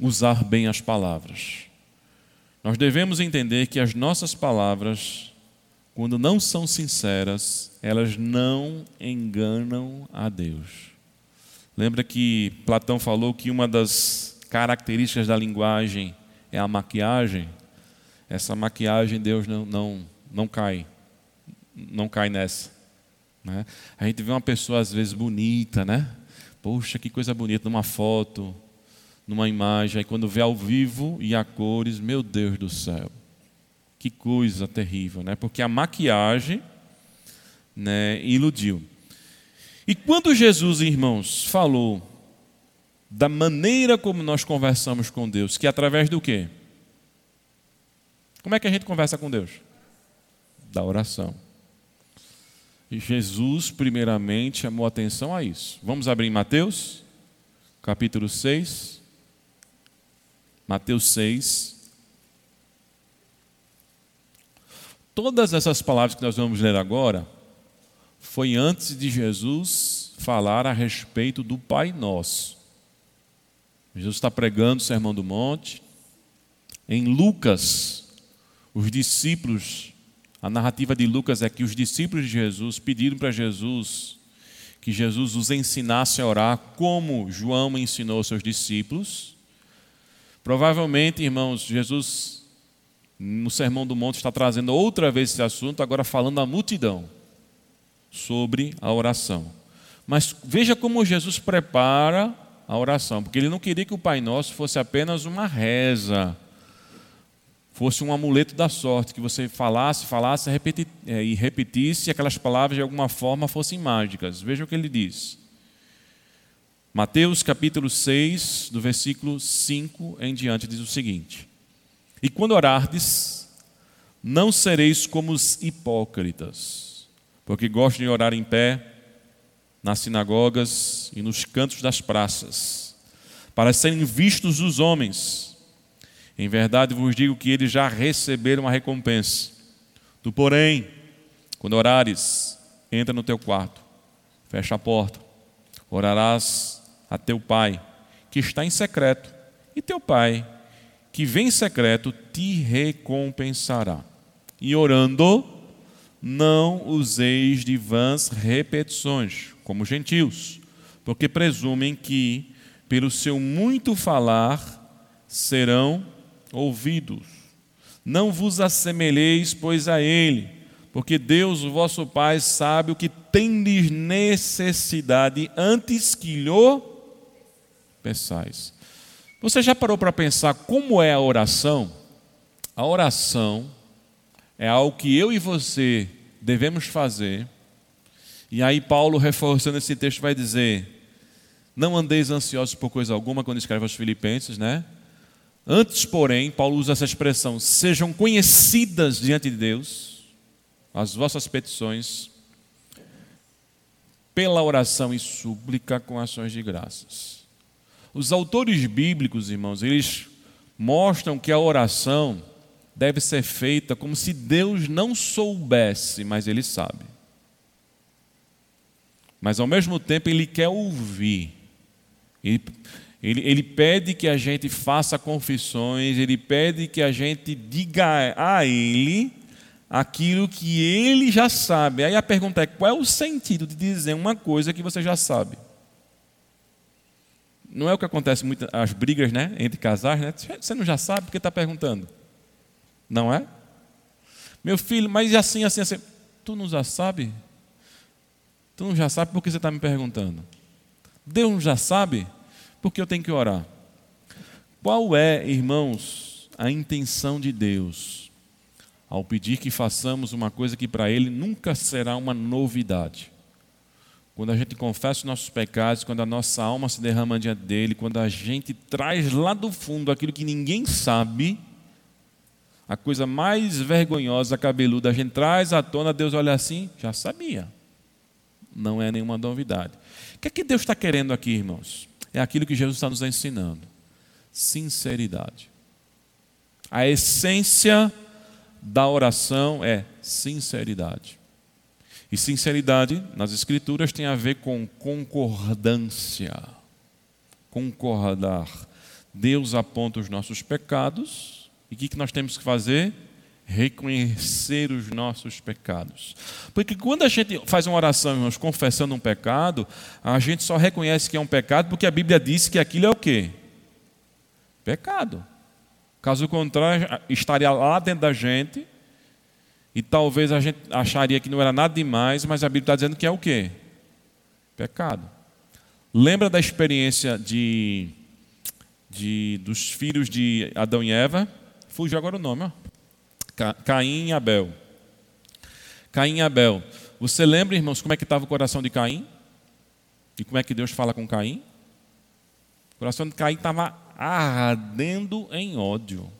[SPEAKER 1] usar bem as palavras. Nós devemos entender que as nossas palavras quando não são sinceras, elas não enganam a Deus. Lembra que Platão falou que uma das características da linguagem é a maquiagem? Essa maquiagem Deus não, não, não cai, não cai nessa. Né? A gente vê uma pessoa às vezes bonita, né? Poxa, que coisa bonita, numa foto, numa imagem, aí quando vê ao vivo e a cores, meu Deus do céu. Que coisa terrível, né? Porque a maquiagem né, iludiu. E quando Jesus, irmãos, falou da maneira como nós conversamos com Deus, que é através do quê? Como é que a gente conversa com Deus? Da oração. E Jesus, primeiramente, chamou atenção a isso. Vamos abrir em Mateus, capítulo 6. Mateus 6, Todas essas palavras que nós vamos ler agora foi antes de Jesus falar a respeito do Pai Nosso. Jesus está pregando o Sermão do Monte. Em Lucas, os discípulos, a narrativa de Lucas é que os discípulos de Jesus pediram para Jesus que Jesus os ensinasse a orar como João ensinou seus discípulos. Provavelmente, irmãos, Jesus no Sermão do Monte está trazendo outra vez esse assunto, agora falando à multidão sobre a oração. Mas veja como Jesus prepara a oração, porque ele não queria que o Pai Nosso fosse apenas uma reza, fosse um amuleto da sorte, que você falasse, falasse repeti, é, e repetisse e aquelas palavras de alguma forma fossem mágicas. Veja o que ele diz. Mateus capítulo 6, do versículo 5 em diante, diz o seguinte: E quando orardes, não sereis como os hipócritas, porque gostam de orar em pé nas sinagogas e nos cantos das praças, para serem vistos dos homens. Em verdade vos digo que eles já receberam a recompensa. Tu, porém, quando orares, entra no teu quarto, fecha a porta, orarás a teu pai, que está em secreto, e teu pai, que vem em secreto, te recompensará. E orando, não useis de vãs repetições, como gentios, porque presumem que, pelo seu muito falar, serão ouvidos. Não vos assemelheis, pois, a ele, porque Deus, o vosso Pai, sabe o que tendes necessidade antes que lhe peçais. Você já parou para pensar como é a oração? A oração é algo que eu e você devemos fazer. E aí, Paulo, reforçando esse texto, vai dizer: Não andeis ansiosos por coisa alguma, quando escreve aos Filipenses, né? Antes, porém, Paulo usa essa expressão: sejam conhecidas diante de Deus as vossas petições pela oração e súplica com ações de graças. Os autores bíblicos, irmãos, eles mostram que a oração deve ser feita como se Deus não soubesse, mas Ele sabe. Mas ao mesmo tempo Ele quer ouvir. Ele, ele, ele pede que a gente faça confissões, Ele pede que a gente diga a Ele aquilo que Ele já sabe. Aí a pergunta é: qual é o sentido de dizer uma coisa que você já sabe? Não é o que acontece muito, as brigas né, entre casais, né? Você não já sabe porque está perguntando. Não é? Meu filho, mas assim, assim, assim. Tu não já sabe? Tu não já sabe por que você está me perguntando? Deus já sabe? Porque eu tenho que orar. Qual é, irmãos, a intenção de Deus ao pedir que façamos uma coisa que para Ele nunca será uma novidade? Quando a gente confessa os nossos pecados, quando a nossa alma se derrama diante dele, quando a gente traz lá do fundo aquilo que ninguém sabe, a coisa mais vergonhosa, cabeluda, a gente traz à tona, Deus olha assim, já sabia. Não é nenhuma novidade. O que é que Deus está querendo aqui, irmãos? É aquilo que Jesus está nos ensinando: sinceridade. A essência da oração é sinceridade. E sinceridade nas Escrituras tem a ver com concordância. Concordar. Deus aponta os nossos pecados e o que nós temos que fazer? Reconhecer os nossos pecados. Porque quando a gente faz uma oração, irmãos, confessando um pecado, a gente só reconhece que é um pecado porque a Bíblia diz que aquilo é o quê? Pecado. Caso contrário, estaria lá dentro da gente e talvez a gente acharia que não era nada demais, mas a Bíblia está dizendo que é o quê? Pecado. Lembra da experiência de, de, dos filhos de Adão e Eva? Fugiu agora o nome, ó. Caim e Abel. Caim e Abel. Você lembra, irmãos, como é que estava o coração de Caim? E como é que Deus fala com Caim? O coração de Caim estava ardendo em ódio.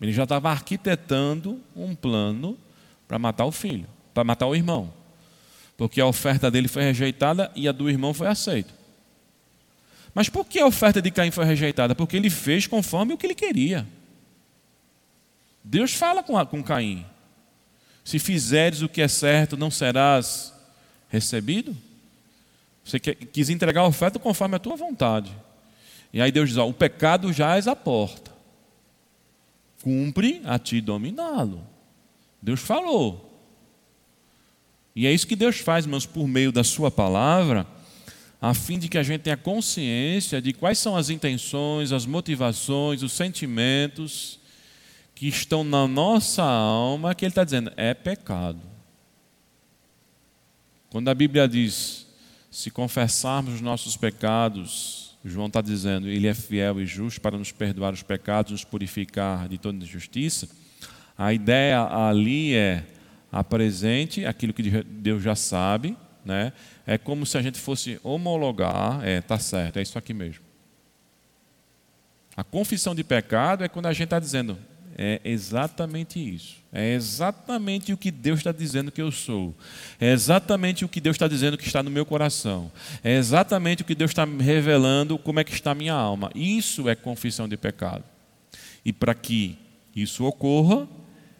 [SPEAKER 1] Ele já estava arquitetando um plano para matar o filho, para matar o irmão. Porque a oferta dele foi rejeitada e a do irmão foi aceita. Mas por que a oferta de Caim foi rejeitada? Porque ele fez conforme o que ele queria. Deus fala com, com Caim: se fizeres o que é certo, não serás recebido? Você quis entregar a oferta conforme a tua vontade. E aí Deus diz: ó, o pecado já és a porta. Cumpre a ti dominá-lo. Deus falou. E é isso que Deus faz, irmãos, por meio da Sua palavra, a fim de que a gente tenha consciência de quais são as intenções, as motivações, os sentimentos que estão na nossa alma, que ele está dizendo, é pecado. Quando a Bíblia diz, se confessarmos os nossos pecados, João está dizendo, ele é fiel e justo para nos perdoar os pecados, nos purificar de toda injustiça. A ideia ali é apresente aquilo que Deus já sabe, né? É como se a gente fosse homologar, é, tá certo, é isso aqui mesmo. A confissão de pecado é quando a gente está dizendo, é exatamente isso. É exatamente o que Deus está dizendo que eu sou. É exatamente o que Deus está dizendo que está no meu coração. É exatamente o que Deus está me revelando como é que está a minha alma. Isso é confissão de pecado. E para que isso ocorra,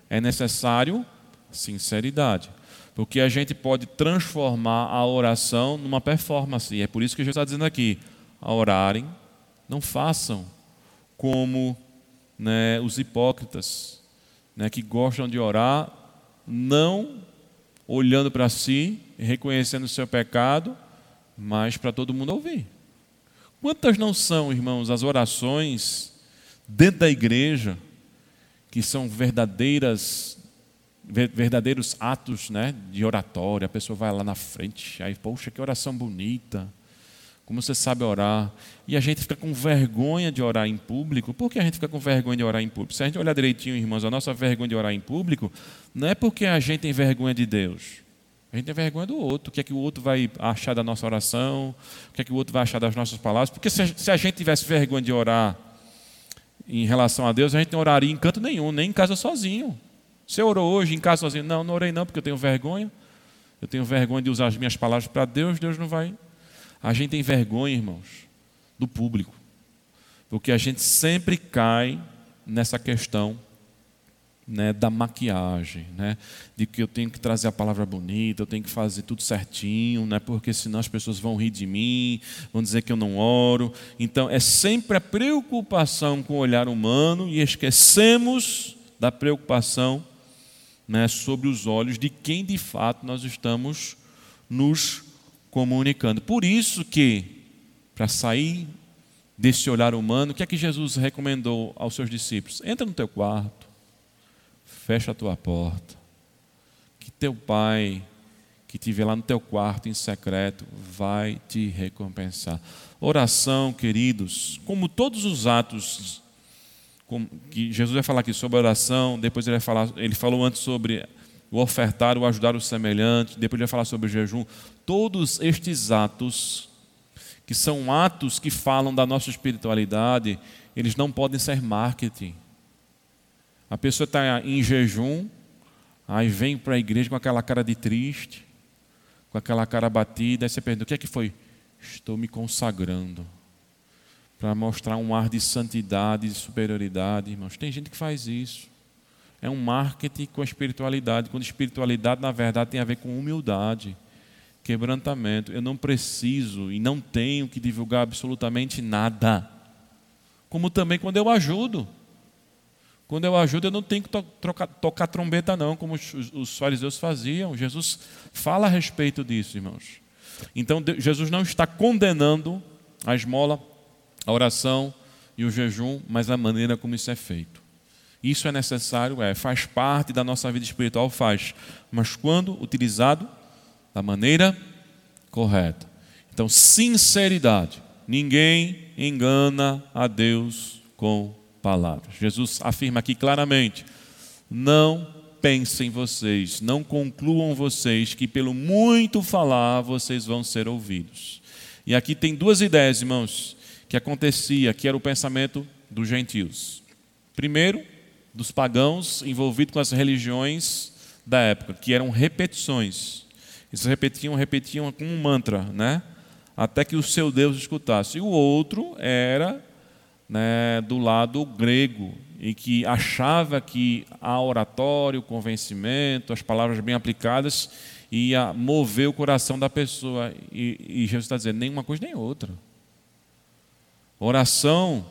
[SPEAKER 1] é necessário sinceridade. Porque a gente pode transformar a oração numa performance. E é por isso que Jesus está dizendo aqui: a orarem, não façam como né, os hipócritas, né, que gostam de orar, não olhando para si, reconhecendo o seu pecado, mas para todo mundo ouvir. Quantas não são, irmãos, as orações dentro da igreja que são verdadeiras verdadeiros atos né, de oratória, a pessoa vai lá na frente, aí, poxa, que oração bonita, como você sabe orar. E a gente fica com vergonha de orar em público. Por que a gente fica com vergonha de orar em público? Se a gente olhar direitinho, irmãos, a nossa vergonha de orar em público não é porque a gente tem vergonha de Deus. A gente tem vergonha do outro. O que é que o outro vai achar da nossa oração? O que é que o outro vai achar das nossas palavras? Porque se a gente tivesse vergonha de orar em relação a Deus, a gente não oraria em canto nenhum, nem em casa sozinho. Você orou hoje em casa sozinho? Não, não orei não, porque eu tenho vergonha. Eu tenho vergonha de usar as minhas palavras para Deus, Deus não vai a gente tem vergonha, irmãos, do público, porque a gente sempre cai nessa questão né, da maquiagem, né, de que eu tenho que trazer a palavra bonita, eu tenho que fazer tudo certinho, né, porque senão as pessoas vão rir de mim, vão dizer que eu não oro. Então é sempre a preocupação com o olhar humano e esquecemos da preocupação né, sobre os olhos de quem de fato nós estamos nos comunicando. Por isso que, para sair desse olhar humano, o que é que Jesus recomendou aos seus discípulos? Entra no teu quarto, fecha a tua porta, que teu pai, que te vê lá no teu quarto em secreto, vai te recompensar. Oração, queridos, como todos os atos que Jesus vai falar aqui sobre oração, depois ele vai falar, ele falou antes sobre o ofertar, o ajudar o semelhante, depois ele vai falar sobre o jejum. Todos estes atos, que são atos que falam da nossa espiritualidade, eles não podem ser marketing. A pessoa está em jejum, aí vem para a igreja com aquela cara de triste, com aquela cara batida, aí você pergunta: o que é que foi? Estou me consagrando para mostrar um ar de santidade, de superioridade, irmãos. Tem gente que faz isso é um marketing com a espiritualidade, quando espiritualidade, na verdade, tem a ver com humildade, quebrantamento. Eu não preciso e não tenho que divulgar absolutamente nada. Como também quando eu ajudo. Quando eu ajudo, eu não tenho que to trocar, tocar trombeta, não, como os, os fariseus faziam. Jesus fala a respeito disso, irmãos. Então, Jesus não está condenando a esmola, a oração e o jejum, mas a maneira como isso é feito. Isso é necessário, é, faz parte da nossa vida espiritual, faz. Mas quando utilizado da maneira correta. Então, sinceridade. Ninguém engana a Deus com palavras. Jesus afirma aqui claramente: não pensem vocês, não concluam vocês que pelo muito falar vocês vão ser ouvidos. E aqui tem duas ideias, irmãos, que acontecia, que era o pensamento dos gentios. Primeiro, dos pagãos envolvidos com as religiões da época, que eram repetições. Eles repetiam, repetiam como um mantra, né? até que o seu Deus escutasse. E o outro era né, do lado grego, e que achava que a oratório, o convencimento, as palavras bem aplicadas, ia mover o coração da pessoa. E, e Jesus está dizendo: nem uma coisa nem outra. Oração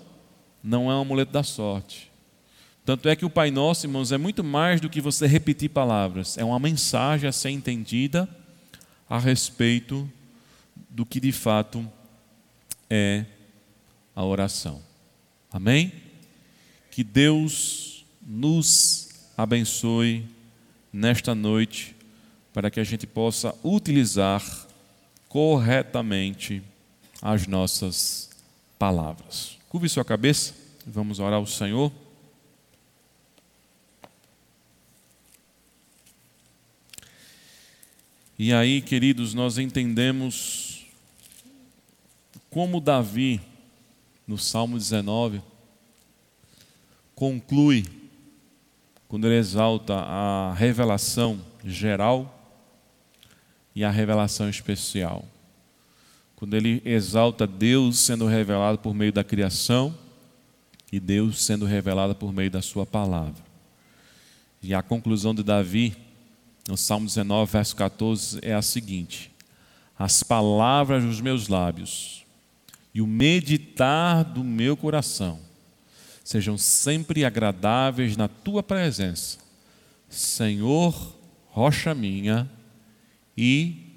[SPEAKER 1] não é um amuleto da sorte. Tanto é que o Pai Nosso, irmãos, é muito mais do que você repetir palavras, é uma mensagem a ser entendida a respeito do que de fato é a oração. Amém? Que Deus nos abençoe nesta noite para que a gente possa utilizar corretamente as nossas palavras. Curve sua cabeça, vamos orar ao Senhor. E aí, queridos, nós entendemos como Davi, no Salmo 19, conclui, quando ele exalta a revelação geral e a revelação especial. Quando ele exalta Deus sendo revelado por meio da criação e Deus sendo revelado por meio da sua palavra. E a conclusão de Davi, no Salmo 19, verso 14, é a seguinte: As palavras dos meus lábios e o meditar do meu coração sejam sempre agradáveis na tua presença, Senhor, rocha minha e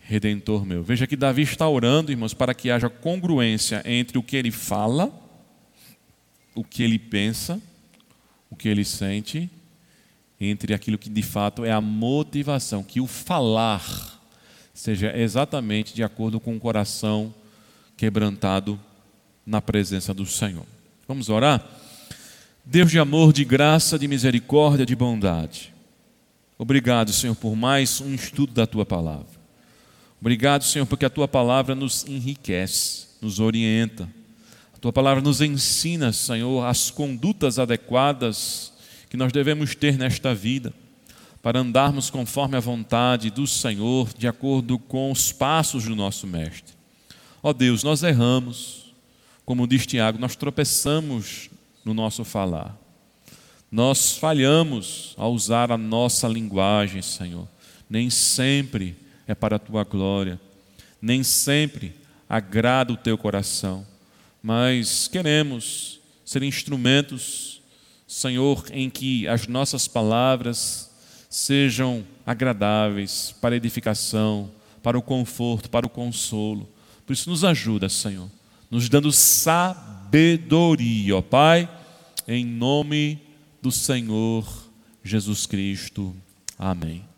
[SPEAKER 1] redentor meu. Veja que Davi está orando, irmãos, para que haja congruência entre o que ele fala, o que ele pensa, o que ele sente, entre aquilo que de fato é a motivação, que o falar seja exatamente de acordo com o coração quebrantado na presença do Senhor. Vamos orar? Deus de amor, de graça, de misericórdia, de bondade. Obrigado, Senhor, por mais um estudo da tua palavra. Obrigado, Senhor, porque a tua palavra nos enriquece, nos orienta. A tua palavra nos ensina, Senhor, as condutas adequadas que nós devemos ter nesta vida, para andarmos conforme a vontade do Senhor, de acordo com os passos do nosso Mestre. Ó oh Deus, nós erramos, como diz Tiago, nós tropeçamos no nosso falar. Nós falhamos ao usar a nossa linguagem, Senhor. Nem sempre é para a tua glória, nem sempre agrada o teu coração, mas queremos ser instrumentos, Senhor, em que as nossas palavras sejam agradáveis para edificação, para o conforto, para o consolo. Por isso, nos ajuda, Senhor, nos dando sabedoria, ó Pai, em nome do Senhor Jesus Cristo. Amém.